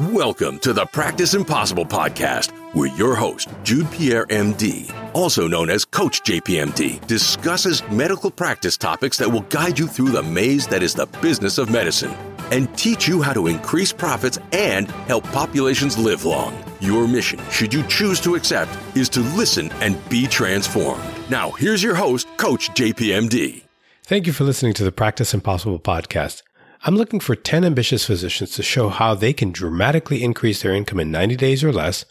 Welcome to the Practice Impossible podcast, where your host, Jude Pierre, MD, also known as Coach JPMD, discusses medical practice topics that will guide you through the maze that is the business of medicine and teach you how to increase profits and help populations live long. Your mission, should you choose to accept, is to listen and be transformed. Now, here's your host, Coach JPMD. Thank you for listening to the Practice Impossible podcast. I'm looking for 10 ambitious physicians to show how they can dramatically increase their income in 90 days or less,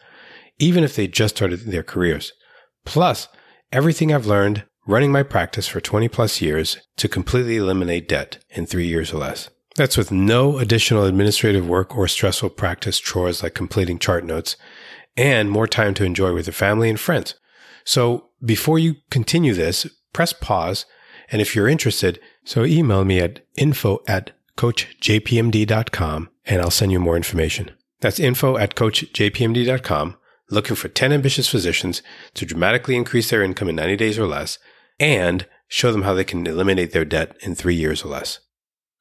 even if they just started their careers. Plus, everything I've learned running my practice for 20 plus years to completely eliminate debt in three years or less. That's with no additional administrative work or stressful practice chores like completing chart notes and more time to enjoy with your family and friends. So before you continue this, press pause. And if you're interested, so email me at info at coachjpmd.com and I'll send you more information. That's info at coachjpmd.com, looking for 10 ambitious physicians to dramatically increase their income in 90 days or less and show them how they can eliminate their debt in three years or less.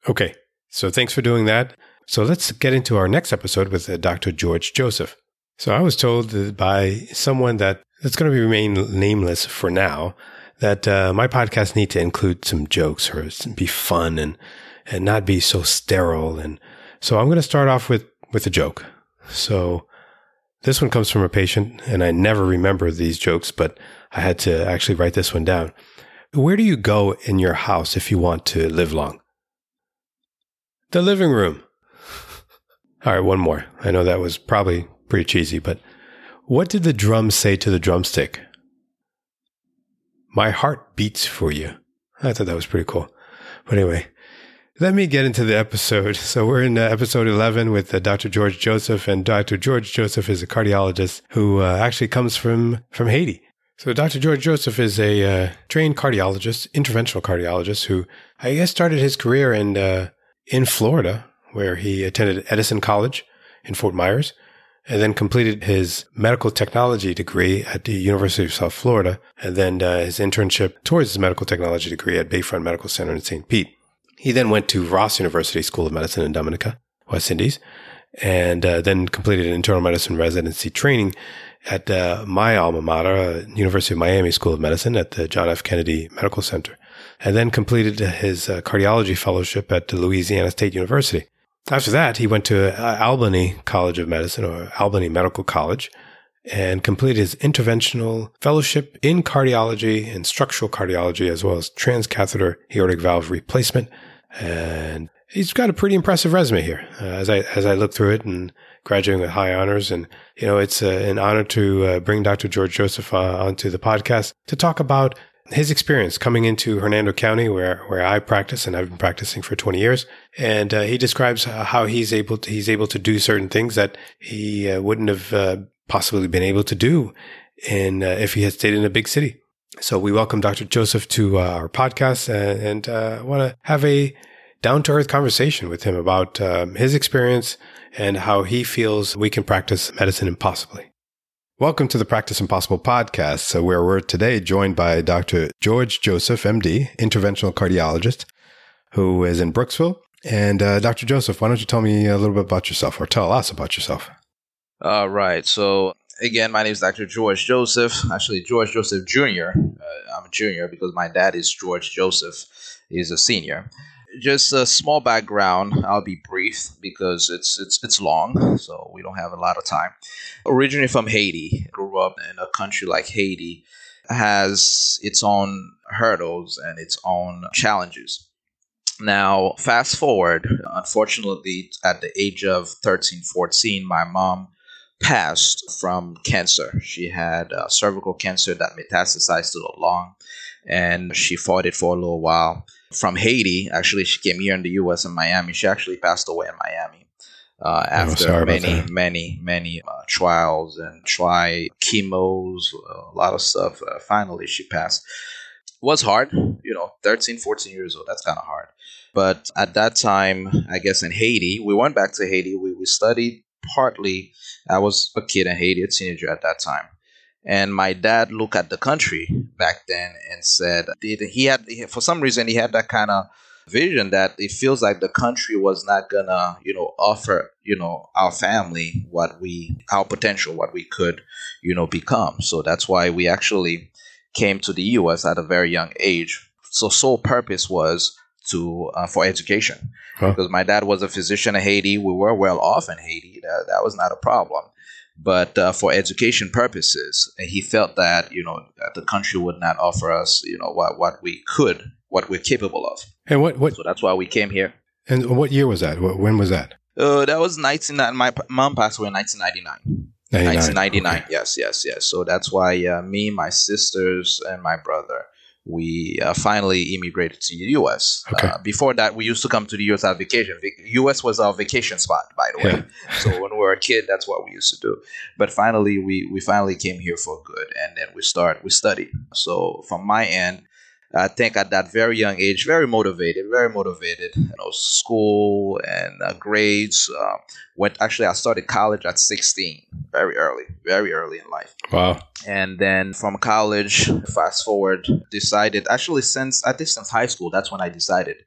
Okay, so thanks for doing that. So let's get into our next episode with uh, Dr. George Joseph. So I was told by someone that that's going to remain nameless for now that uh, my podcast need to include some jokes or be fun and and not be so sterile. And so I'm going to start off with, with a joke. So this one comes from a patient and I never remember these jokes, but I had to actually write this one down. Where do you go in your house if you want to live long? The living room. All right, one more. I know that was probably pretty cheesy, but what did the drum say to the drumstick? My heart beats for you. I thought that was pretty cool. But anyway, let me get into the episode. So we're in uh, episode 11 with uh, Dr. George Joseph and Dr. George Joseph is a cardiologist who uh, actually comes from, from Haiti. So Dr. George Joseph is a uh, trained cardiologist, interventional cardiologist who I guess started his career in, uh, in Florida where he attended Edison College in Fort Myers and then completed his medical technology degree at the University of South Florida and then uh, his internship towards his medical technology degree at Bayfront Medical Center in St. Pete. He then went to Ross University School of Medicine in Dominica, West Indies, and uh, then completed an internal medicine residency training at uh, my alma mater, uh, University of Miami School of Medicine at the John F. Kennedy Medical Center, and then completed his uh, cardiology fellowship at the Louisiana State University. After that, he went to uh, Albany College of Medicine or Albany Medical College and completed his interventional fellowship in cardiology and structural cardiology, as well as transcatheter aortic valve replacement and he's got a pretty impressive resume here. Uh, as I as I look through it and graduating with high honors, and you know, it's uh, an honor to uh, bring Dr. George Joseph uh, onto the podcast to talk about his experience coming into Hernando County, where where I practice, and I've been practicing for 20 years. And uh, he describes how he's able to he's able to do certain things that he uh, wouldn't have possibly been able to do, in if he had stayed in a big city. So we welcome Dr. Joseph to uh, our podcast and, and want to have a down to earth conversation with him about um, his experience and how he feels we can practice medicine impossibly. Welcome to the Practice Impossible podcast, so where we're today joined by Dr. George Joseph, MD, interventional cardiologist, who is in Brooksville. And uh, Dr. Joseph, why don't you tell me a little bit about yourself or tell us about yourself? All right. So again, my name is Dr. George Joseph. Actually, George Joseph Jr. Uh, I'm a junior because my dad is George Joseph. He's a senior. Just a small background. I'll be brief because it's it's it's long, so we don't have a lot of time. Originally from Haiti, grew up in a country like Haiti, has its own hurdles and its own challenges. Now, fast forward, unfortunately, at the age of 13, 14, my mom passed from cancer. She had uh, cervical cancer that metastasized to the lung, and she fought it for a little while. From Haiti, actually, she came here in the U.S. in Miami. She actually passed away in Miami uh, oh, after oh, many, many, many uh, trials and try chemos, a lot of stuff. Uh, finally, she passed. It was hard, you know, 13, 14 years old. That's kind of hard. But at that time, I guess in Haiti, we went back to Haiti. We, we studied partly I was a kid in Haiti, a teenager at that time. And my dad looked at the country back then and said, he had, for some reason, he had that kind of vision that it feels like the country was not gonna, you know, offer, you know, our family what we, our potential, what we could, you know, become. So that's why we actually came to the U.S. at a very young age. So sole purpose was to uh, for education huh. because my dad was a physician in Haiti. We were well off in Haiti. That, that was not a problem. But uh, for education purposes, he felt that you know that the country would not offer us you know what what we could, what we're capable of. And what what? So that's why we came here. And what year was that? When was that? Uh, that was 19. My mom passed away in 1999. 1999. Okay. Yes, yes, yes. So that's why uh, me, my sisters, and my brother we uh, finally immigrated to the U.S. Okay. Uh, before that, we used to come to the U.S. on vacation. U.S. was our vacation spot, by the way. Yeah. so when we were a kid, that's what we used to do. But finally, we we finally came here for good, and then we start we study. So from my end, I think at that very young age, very motivated, very motivated. You know, school and uh, grades. Uh, went actually, I started college at 16, very early, very early in life. Wow. And then from college, fast forward, decided actually since I think since high school, that's when I decided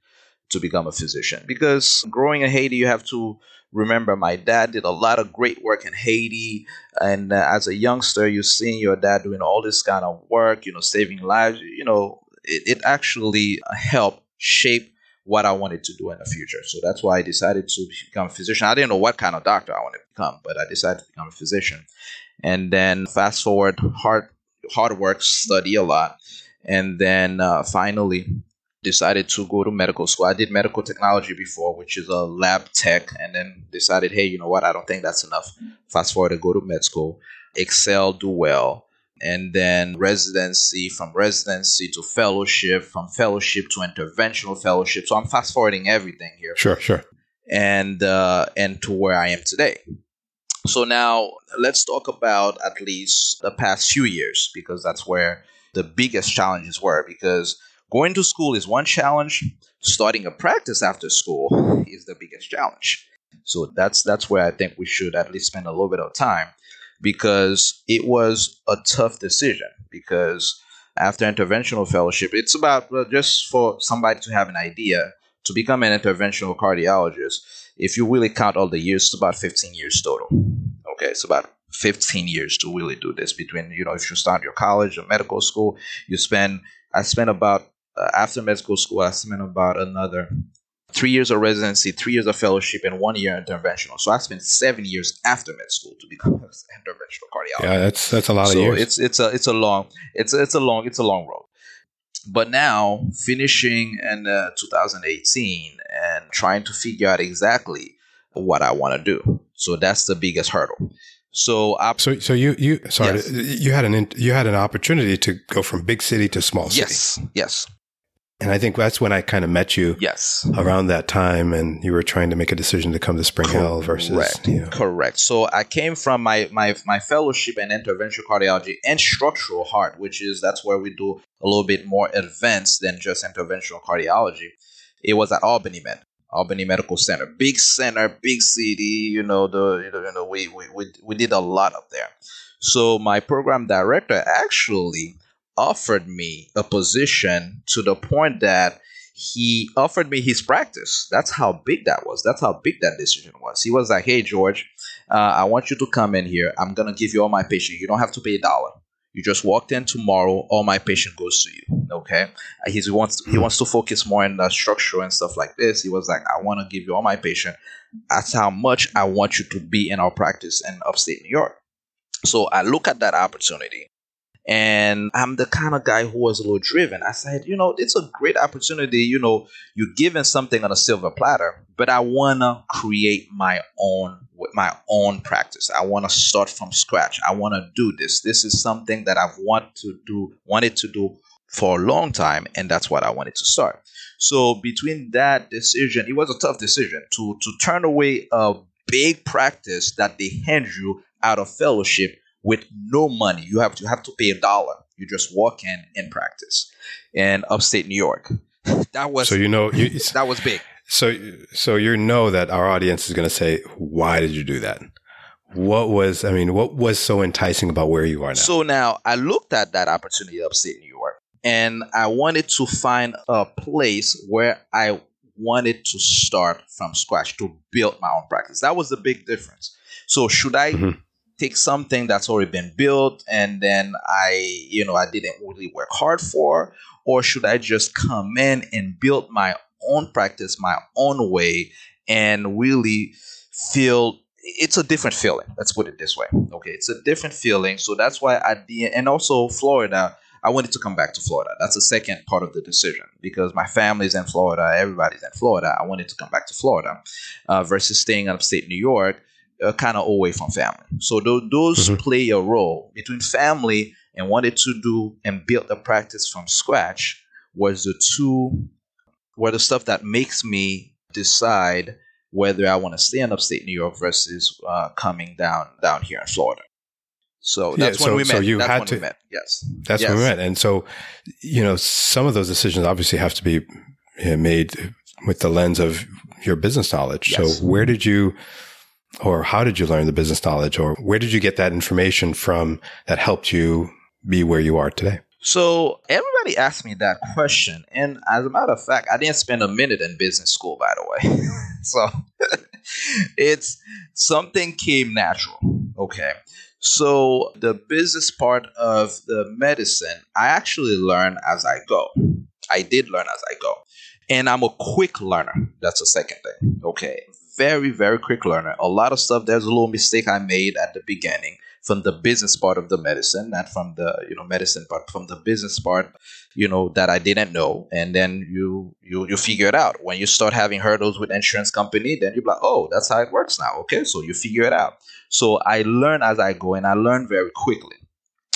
to become a physician because growing in Haiti, you have to remember my dad did a lot of great work in Haiti. And uh, as a youngster, you're seeing your dad doing all this kind of work, you know, saving lives, you know, it, it actually helped shape what I wanted to do in the future. So that's why I decided to become a physician. I didn't know what kind of doctor I wanted to become, but I decided to become a physician. And then fast forward, hard hard work, study a lot, and then uh, finally decided to go to medical school. I did medical technology before, which is a lab tech, and then decided, hey, you know what? I don't think that's enough. Fast forward to go to med school, excel, do well, and then residency from residency to fellowship from fellowship to interventional fellowship. So i'm fast forwarding everything here. Sure sure. And uh, and to where i am today. So now let's talk about at least the past few years because that's where the biggest challenges were because going to school is one challenge starting a practice after school is the biggest challenge. So that's that's where i think we should at least spend a little bit of time because it was a tough decision because after interventional fellowship it's about just for somebody to have an idea to become an interventional cardiologist if you really count all the years it's about 15 years total. Okay it's about 15 years to really do this between you know if you start your college or medical school you spend i spent about uh, after medical school i spent about another three years of residency, three years of fellowship, and one year interventional. So I spent seven years after med school to become an interventional cardiologist. Yeah, that's that's a lot so of years. It's it's a it's a long it's it's a long it's a long road. But now finishing in uh, 2018 and trying to figure out exactly what I want to do. So that's the biggest hurdle. So, I, so, so you, you, sorry, yes. you had an, you had an opportunity to go from big city to small city. Yes, yes. And I think that's when I kind of met you. Yes. Around that time, and you were trying to make a decision to come to Spring Correct. Hill versus. You know. Correct. So I came from my, my my fellowship in interventional cardiology and structural heart, which is that's where we do a little bit more advanced than just interventional cardiology. It was at Albany Med, Albany Medical Center, big center, big city. You know the you know we we we, we did a lot up there. So my program director actually offered me a position to the point that he offered me his practice. That's how big that was. That's how big that decision was. He was like, "Hey, George, uh, I want you to come in here. I'm gonna give you all my patient. You don't have to pay a dollar. You just walked in tomorrow. All my patient goes to you. Okay? Uh, he wants he wants to focus more on the structure and stuff like this. He was like, I want to give you all my patient. That's how much I want you to be in our practice in upstate New York. So I look at that opportunity and I'm the kind of guy who was a little driven. I said, you know, it's a great opportunity. You know, you're given something on a silver platter, but I want to create my own with my own practice. I want to start from scratch. I want to do this. This is something that I've want to do, wanted to do for a long time, and that's what I wanted to start. So between that decision, it was a tough decision to to turn away a big practice that they hand you out of fellowship with no money. You have to have to pay a dollar. You just walk in and practice in upstate New York. That was so you know you, that was big. So so you know that our audience is going to say, "Why did you do that?" What was I mean? What was so enticing about where you are now? So now I looked at that opportunity upstate New York, and I wanted to find a place where I wanted to start from scratch to build my own practice. That was the big difference. So should I mm-hmm. Take something that's already been built and then I, you know, I didn't really work hard for, or should I just come in and build my own practice my own way and really feel it's a different feeling. Let's put it this way. Okay, it's a different feeling. So that's why at the and also Florida, I wanted to come back to Florida. That's the second part of the decision because my family's in Florida, everybody's in Florida. I wanted to come back to Florida uh, versus staying in upstate New York, uh, kind of away from family. So th- those mm-hmm. play a role between family and wanted to do and build a practice from scratch was the two were the stuff that makes me decide whether I want to stay in upstate New York versus uh, coming down down here in Florida. So that's yeah, when we met. So you that's had to. met. Yes, that's yes. when we met. And so, you know, some of those decisions obviously have to be made with the lens of your business knowledge. Yes. So where did you, or how did you learn the business knowledge, or where did you get that information from that helped you be where you are today? So everybody asked me that question, and as a matter of fact, I didn't spend a minute in business school, by the way. so it's something came natural. Okay. So the business part of the medicine, I actually learn as I go. I did learn as I go. And I'm a quick learner. That's the second thing. Okay. Very, very quick learner. A lot of stuff, there's a little mistake I made at the beginning from the business part of the medicine, not from the you know medicine part, from the business part, you know that I didn't know, and then you you you figure it out. When you start having hurdles with insurance company, then you're like, oh, that's how it works now. Okay, so you figure it out. So I learn as I go, and I learn very quickly.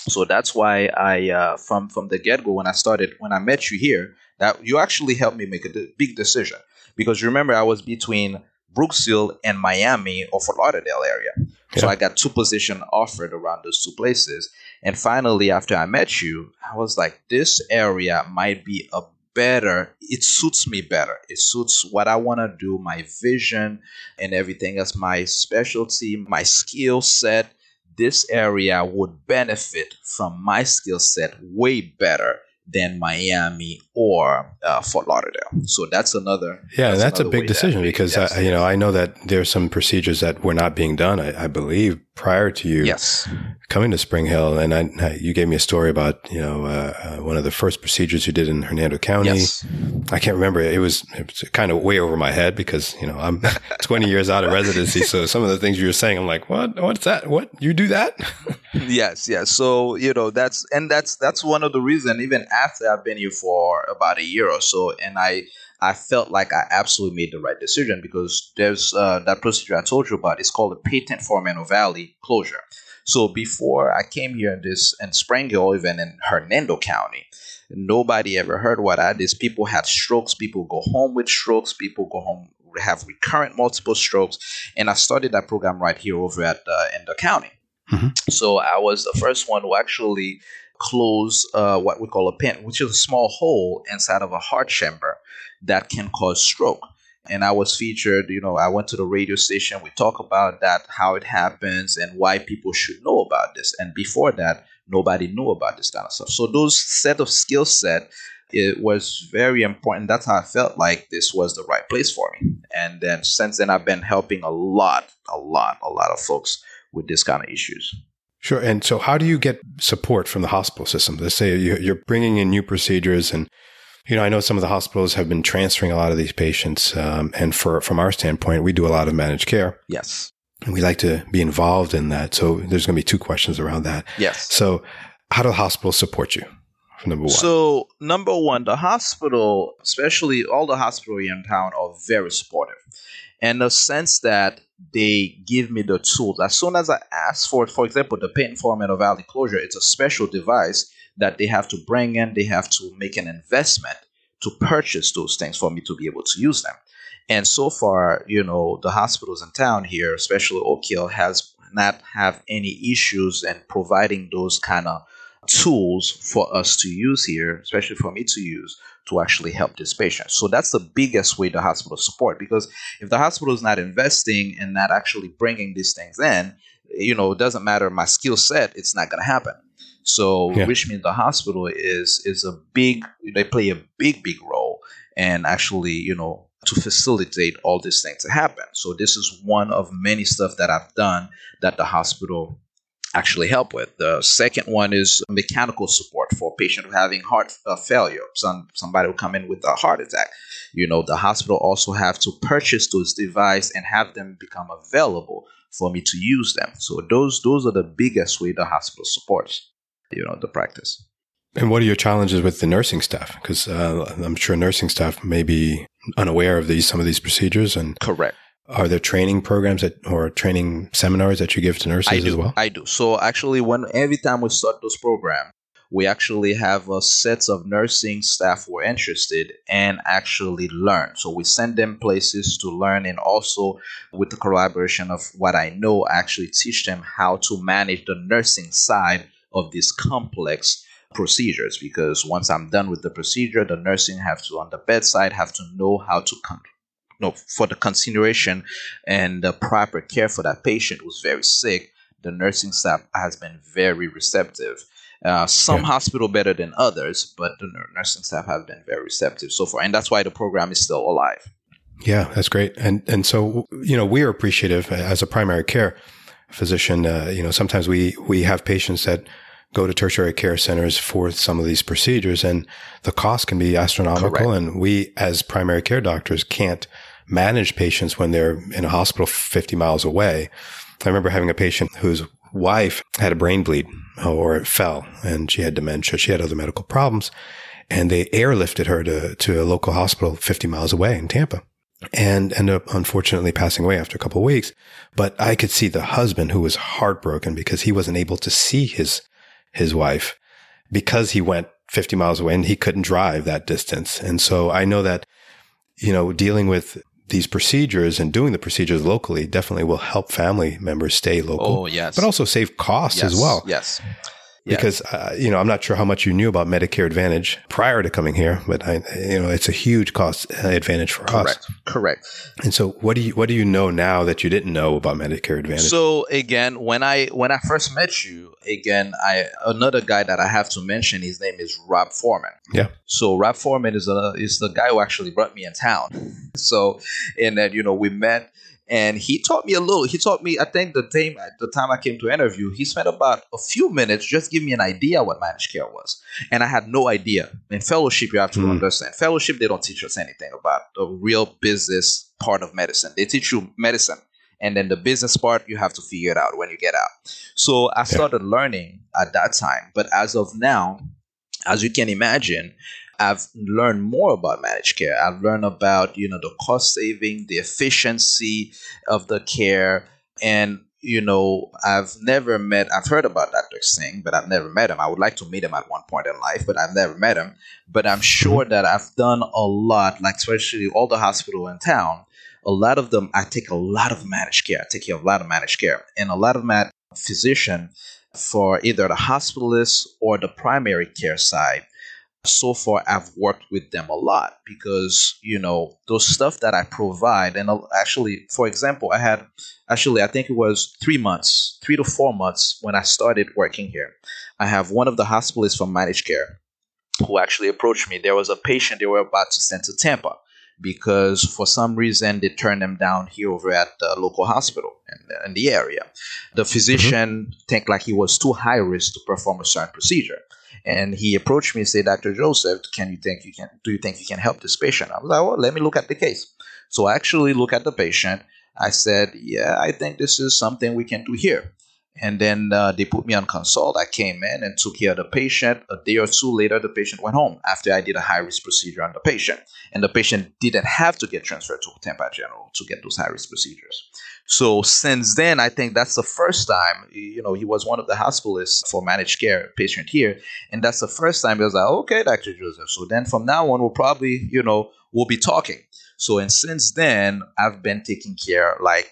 So that's why I uh, from from the get go when I started when I met you here, that you actually helped me make a big decision because remember I was between Brooksville and Miami or Fort Lauderdale area. Yeah. So I got two positions offered around those two places. And finally, after I met you, I was like, this area might be a better, it suits me better. It suits what I want to do, my vision and everything else, my specialty, my skill set. This area would benefit from my skill set way better than Miami or uh, Fort Lauderdale. So that's another. Yeah, that's, that's another a big decision because I, you know I know that there are some procedures that were not being done. I, I believe prior to you yes. coming to Spring Hill, and I, you gave me a story about you know uh, uh, one of the first procedures you did in Hernando County. Yes. I can't remember. It was, it was kind of way over my head because you know I'm 20 years out of residency, so some of the things you were saying, I'm like, what? What's that? What you do that? yes, yes. So you know that's and that's that's one of the reasons. Even after I've been here for about a year or so, and I I felt like I absolutely made the right decision because there's uh, that procedure I told you about. It's called a patent foramen ovale closure. So before I came here in this in Spring Hill, even in Hernando County, nobody ever heard what I did. People had strokes. People go home with strokes. People go home have recurrent multiple strokes. And I started that program right here over at uh, in the county. Mm-hmm. So I was the first one who actually close uh, what we call a pin, which is a small hole inside of a heart chamber that can cause stroke. And I was featured, you know, I went to the radio station. We talk about that, how it happens, and why people should know about this. And before that, nobody knew about this kind of stuff. So those set of skill set, it was very important. That's how I felt like this was the right place for me. And then since then, I've been helping a lot, a lot, a lot of folks with this kind of issues. Sure. And so, how do you get support from the hospital system? Let's say you're bringing in new procedures and you know, I know some of the hospitals have been transferring a lot of these patients, um, and for from our standpoint, we do a lot of managed care. Yes, and we like to be involved in that. So there's going to be two questions around that. Yes. So, how do hospitals support you? Number one. So number one, the hospital, especially all the hospitals here in town, are very supportive, in the sense that they give me the tools as soon as I ask for it. For example, the patent foramen ovale closure, it's a special device that they have to bring in, they have to make an investment to purchase those things for me to be able to use them. And so far, you know, the hospitals in town here, especially Oak Hill, has not have any issues in providing those kind of tools for us to use here, especially for me to use to actually help this patient. So that's the biggest way the hospital support because if the hospital is not investing and not actually bringing these things in, you know, it doesn't matter my skill set, it's not going to happen. So, Yeah. which means the hospital is is a big. They play a big, big role, and actually, you know, to facilitate all these things to happen. So, this is one of many stuff that I've done that the hospital actually help with. The second one is mechanical support for a patient having heart uh, failure. Some somebody will come in with a heart attack. You know, the hospital also have to purchase those devices and have them become available for me to use them. So those those are the biggest way the hospital supports, you know, the practice. And what are your challenges with the nursing staff? Because uh, I'm sure nursing staff may be unaware of these some of these procedures. And Correct. Are there training programs that, or training seminars that you give to nurses I do. as well? I do. So actually, when every time we start those programs, we actually have a sets of nursing staff who are interested and actually learn. So we send them places to learn, and also with the collaboration of what I know, actually teach them how to manage the nursing side of these complex procedures. Because once I'm done with the procedure, the nursing have to on the bedside have to know how to con- no, for the consideration and the proper care for that patient who's very sick, the nursing staff has been very receptive. Uh, some Yeah. hospital better than others, but the nursing staff have been very receptive so far, and that's why the program is still alive. Yeah, that's great. And and so you know we're appreciative as a primary care physician. Uh, you know sometimes we we have patients that go to tertiary care centers for some of these procedures, and the cost can be astronomical. Correct. And we as primary care doctors can't manage patients when they're in a hospital 50 miles away. I remember having a patient whose wife had a brain bleed uh, or it fell and she had dementia. She had other medical problems and they airlifted her to, to a local hospital 50 miles away in Tampa and ended up unfortunately passing away after a couple of weeks. But I could see the husband who was heartbroken because he wasn't able to see his, his wife because he went 50 miles away and he couldn't drive that distance. And so I know that, you know, dealing with these procedures and doing the procedures locally definitely will help family members stay local, Oh yes, but also save costs yes, as well. Yes, Yeah. Because uh, you know, I'm not sure how much you knew about Medicare Advantage prior to coming here, but I, you know, it's a huge cost uh, advantage for us. correct, correct. And so, what do you what do you know now that you didn't know about Medicare Advantage? So again, when I when I first met you, again, I another guy that I have to mention. His name is Rob Foreman. Yeah. So Rob Foreman is a is the guy who actually brought me in town. So and then you know we met. And he taught me a little. He taught me. I think the time the time I came to interview, he spent about a few minutes just give me an idea what managed care was, and I had no idea. In fellowship, you have to Hmm. understand. Fellowship, they don't teach us anything about the real business part of medicine. They teach you medicine, and then the business part you have to figure it out when you get out so i started learning at that time but as of now as you can imagine i've learned more about managed care. I've learned about you know the cost saving the efficiency of the care. And you know i've never met i've heard about dr singh but i've never met him. I would like to meet him at one point in life but i've never met him. But i'm mm-hmm. sure that i've done a lot like especially all the hospital in town a lot of them i take a lot of managed care. I take care of a lot of managed care. And a lot of my physician for either the hospitalist or the primary care side so far i've worked with them a lot because you know those stuff that i provide and uh, actually for example i had actually i think it was three months three to four months when i started working here i have one of the hospitalists from managed care who actually approached me there was a patient they were about to send to tampa because for some reason they turned them down here over at the local hospital in, in the area. The physician think like he was too high risk to perform a certain procedure. And he approached me and said, Dr. Joseph, can you think you can do you think you can help this patient? I was like, well, let me look at the case. So I actually look at the patient. I said, yeah, I think this is something we can do here. And then uh, they put me on consult. I came in and took care of the patient. A day or two later, the patient went home after I did a high risk procedure on the patient. And the patient didn't have to get transferred to Tampa General to get those high risk procedures. So since then, I think that's the first time, you know, he was one of the hospitalists for managed care patient here. And that's the first time he was like, okay, Dr. Joseph. So then from now on, we'll probably, you know, we'll be talking. So and since then, I've been taking care like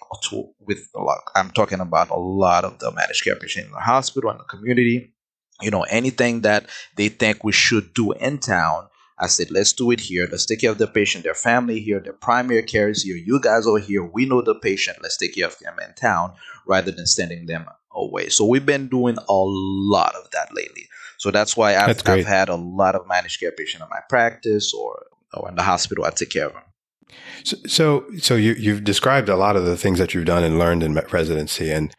with a lot. I'm talking about a lot of the managed care patients in the hospital and the community. You know, anything that they think we should do in town. I said, let's do it here. Let's take care of the patient, their family here, their primary care is here. You guys are here. We know the patient. Let's take care of them in town rather than sending them away. So we've been doing a lot of that lately. So that's why I've, That's. I've had a lot of managed care patient in my practice or, or in the hospital. I take care of them. So, so, so you, you've described a lot of the things that you've done and learned in residency, and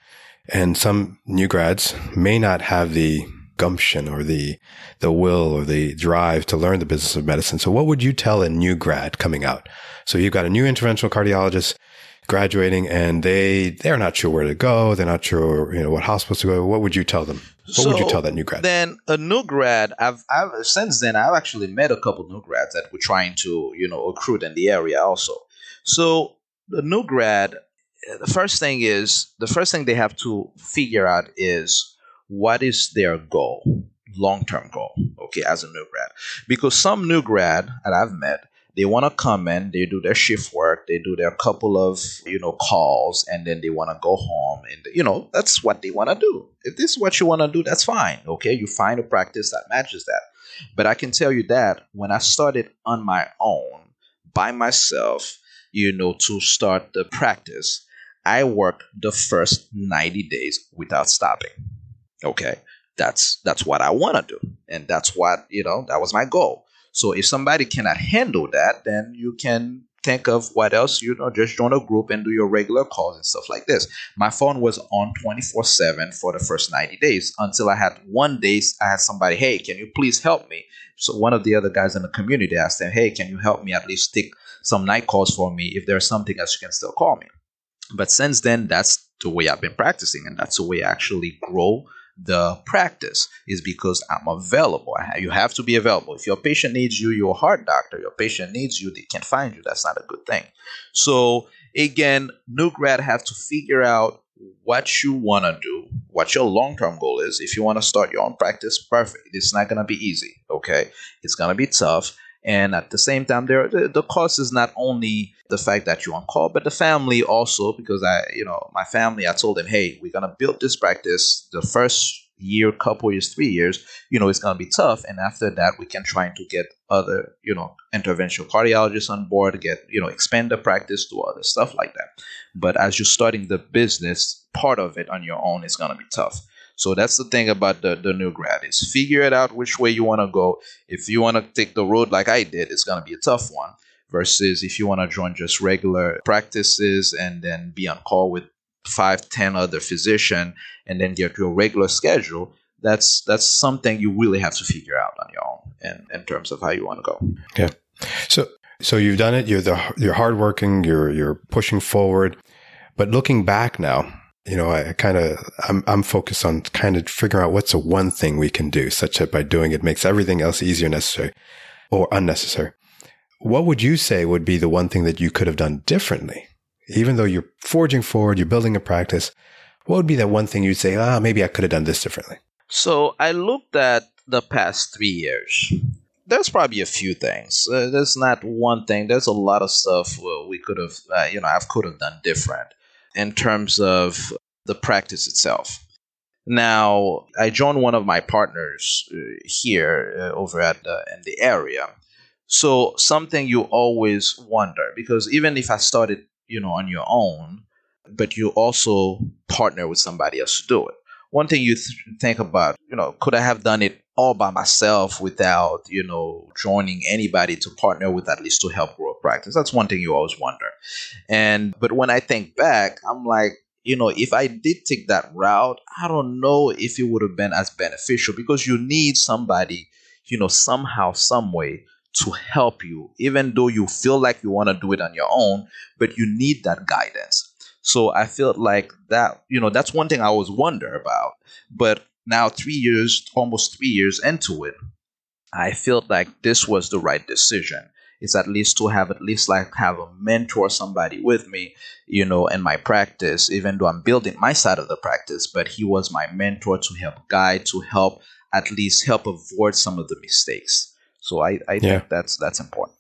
and some new grads may not have the gumption or the the will or the drive to learn the business of medicine. So, what would you tell a new grad coming out? So, you've got a new interventional cardiologist graduating, and they they're not sure where to go. They're not sure you know what hospitals to go. What would you tell them? What would you tell that new grad? Then a new grad, I've, I've since then I've actually met a couple new grads that were trying to you know recruit in the area also. So the new grad, uh, the first thing is the first thing they have to figure out is what is their goal, long term goal. Okay, as a new grad, because some new grad that I've met they want to come in, they do their shift work, they do their couple of you know calls, and then they want to go home, and you know that's what they want to do. If this is what you want to do, that's fine. Okay, you find a practice that matches that. But I can tell you that when I started on my own by myself, you know, to start the practice, I worked the first ninety days without stopping. Okay, that's that's what I want to do, and that's what you know that was my goal. So if somebody cannot handle that, then you can think of what else, you know, just join a group and do your regular calls and stuff like this. My phone was on 24 7 for the first 90 days until I had one day, I had somebody, hey, can you please help me? So one of the other guys in the community asked them, hey, can you help me at least take some night calls for me? If there's something else, you can still call me. But since then, that's the way I've been practicing, and that's the way I actually grow the practice is because I'm available. You have to be available. If your patient needs you, you're a heart doctor. Your patient needs you, they can't find you. That's not a good thing. So again, new grad have to figure out what you want to do, what your long-term goal is. If you want to start your own practice, perfect. It's not going to be easy. Okay, it's going to be tough. And at the same time, there the, cost is not only the fact that you're on call, but the family also, because I, you know, my family, I told them, hey, we're gonna build this practice. The first year, couple years, three years, you know, it's gonna be tough. And after that, we can try to get other, you know, interventional cardiologists on board, get, you know, expand the practice, do other stuff like that. But as you're starting the business, part of it on your own is gonna be tough. So that's the thing about the, the new grad is figure it out which way you want to go. If you want to take the road like I did, it's going to be a tough one. Versus if you want to join just regular practices and then be on call with five, ten other physician and then get your regular schedule, that's that's something you really have to figure out on your own in, in terms of how you want to go. Yeah. So so you've done it. You're the you're hardworking. You're you're pushing forward. But looking back now, you know, I kind of, I'm, I'm focused on kind of figuring out what's the one thing we can do such that by doing it makes everything else easier necessary or unnecessary. What would you say would be the one thing that you could have done differently? Even though you're forging forward, you're building a practice, what would be that one thing you'd say, ah, maybe I could have done this differently? So I looked at the past three years. There's probably a few things. Uh, there's not one thing. There's a lot of stuff we could have, uh, you know, I could have done different in terms of the practice itself. Now, I joined one of my partners uh, here uh, over at the, in the area. So something you always wonder because even if I started, you know, on your own, but you also partner with somebody else to do it. One thing you th- think about, you know, could I have done it all by myself without, you know, joining anybody to partner with at least to help grow a practice? That's one thing you always wonder. And but when I think back, I'm like, you know, if I did take that route, I don't know if it would have been as beneficial because you need somebody, you know, somehow, some way to help you, even though you feel like you want to do it on your own, but you need that guidance. So I felt like that, you know, that's one thing I always wonder about. But now, three years, almost three years into it, I felt like this was the right decision. It's at least to have at least like have a mentor, somebody with me, you know, in my practice, even though I'm building my side of the practice, but he was my mentor to help guide, to help at least help avoid some of the mistakes. So I, I Yeah. think that's that's important.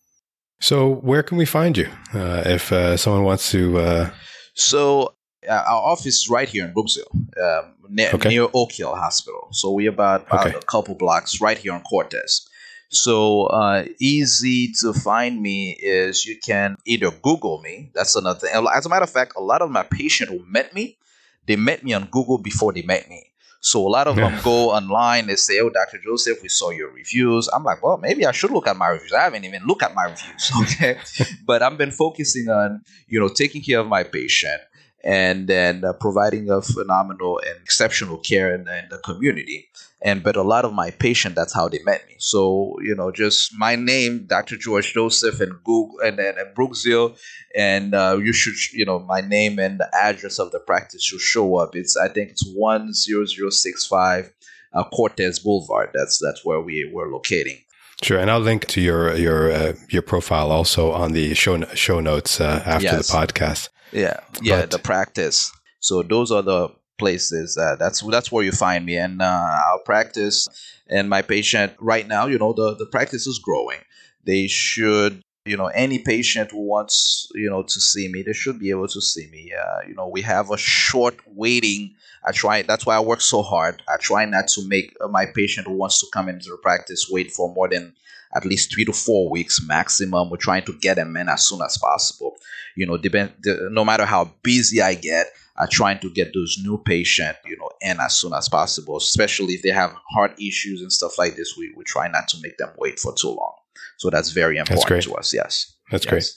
So where can we find you uh, if uh, someone wants to? Uh, So uh, our office is right here in Brooksville, um, near, Okay. near Oak Hill Hospital. So we're about, about Okay. a couple blocks right here on Cortez. So uh, easy to find me is you can either Google me. That's another thing. As a matter of fact, a lot of my patients who met me, they met me on Google before they met me. So a lot of them go online. and say, "Oh, Dr. Joseph, we saw your reviews." I'm like, "Well, maybe I should look at my reviews." I haven't even looked at my reviews, okay? but I've been focusing on, you know, taking care of my patient and then uh, providing a phenomenal and exceptional care in, in, the community. And but a lot of my patients, that's how they met me. So you know, just my name, Dr. George Joseph, and Google and and, and Brooksville, and uh, you should you know my name and the address of the practice should show up. It's I think it's one zero zero six five uh, Cortez Boulevard. That's that's where we were locating. Sure, and I'll link to your your uh, your profile also on the show show notes uh, after yes. the podcast. Yeah, yeah, but, the practice. So those are the places. Uh, that's that's where you find me, and uh, our practice and my patient right now. You know, the the practice is growing. They should. You know, any patient who wants, you know, to see me, they should be able to see me. Uh, you know, we have a short waiting. I try. That's why I work so hard. I try not to make my patient who wants to come into the practice wait for more than at least three to four weeks maximum. We're trying to get them in as soon as possible you know, depend, no matter how busy I get, I'm trying to get those new patient, you know, in as soon as possible, especially if they have heart issues and stuff like this. We, we try not to make them wait for too long. So that's very important that's to us. Yes. That's yes. great.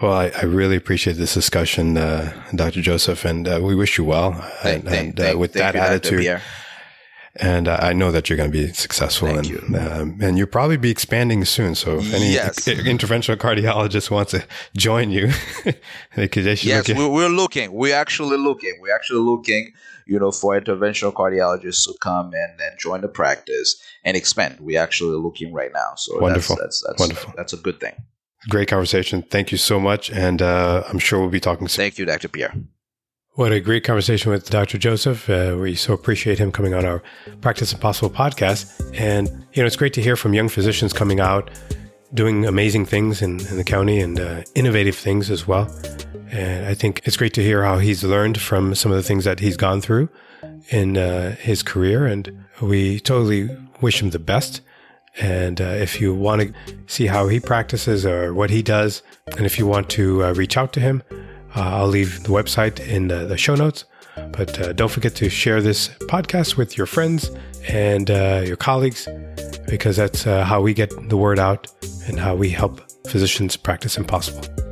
Well, I, I, really appreciate this discussion, uh, Dr. Joseph, and uh, we wish you well. Thank, and, thank, and uh, thank, with that attitude, and uh, I know that you're going to be successful, and you. Um, and you'll probably be expanding soon. So if any yes. interventional cardiologist wants to join you, they could. They yes, we're, we're looking. We're actually looking. We're actually looking. You know, for interventional cardiologists to come and, and join the practice and expand. We're actually looking right now. So wonderful. That's, that's, that's wonderful. That's a good thing. Great conversation. Thank you so much, and uh, I'm sure we'll be talking soon. Thank you, Dr. Pierre. What a great conversation with Dr. Joseph. Uh, we so appreciate him coming on our Practice Impossible podcast. And, you know, it's great to hear from young physicians coming out, doing amazing things in, in the county and uh, innovative things as well. And I think it's great to hear how he's learned from some of the things that he's gone through in uh, his career. And we totally wish him the best. And uh, if you want to see how he practices or what he does, and if you want to uh, reach out to him, uh, I'll leave the website in the, the show notes. But uh, don't forget to share this podcast with your friends and uh, your colleagues because that's how we get the word out and how we help physicians practice impossible.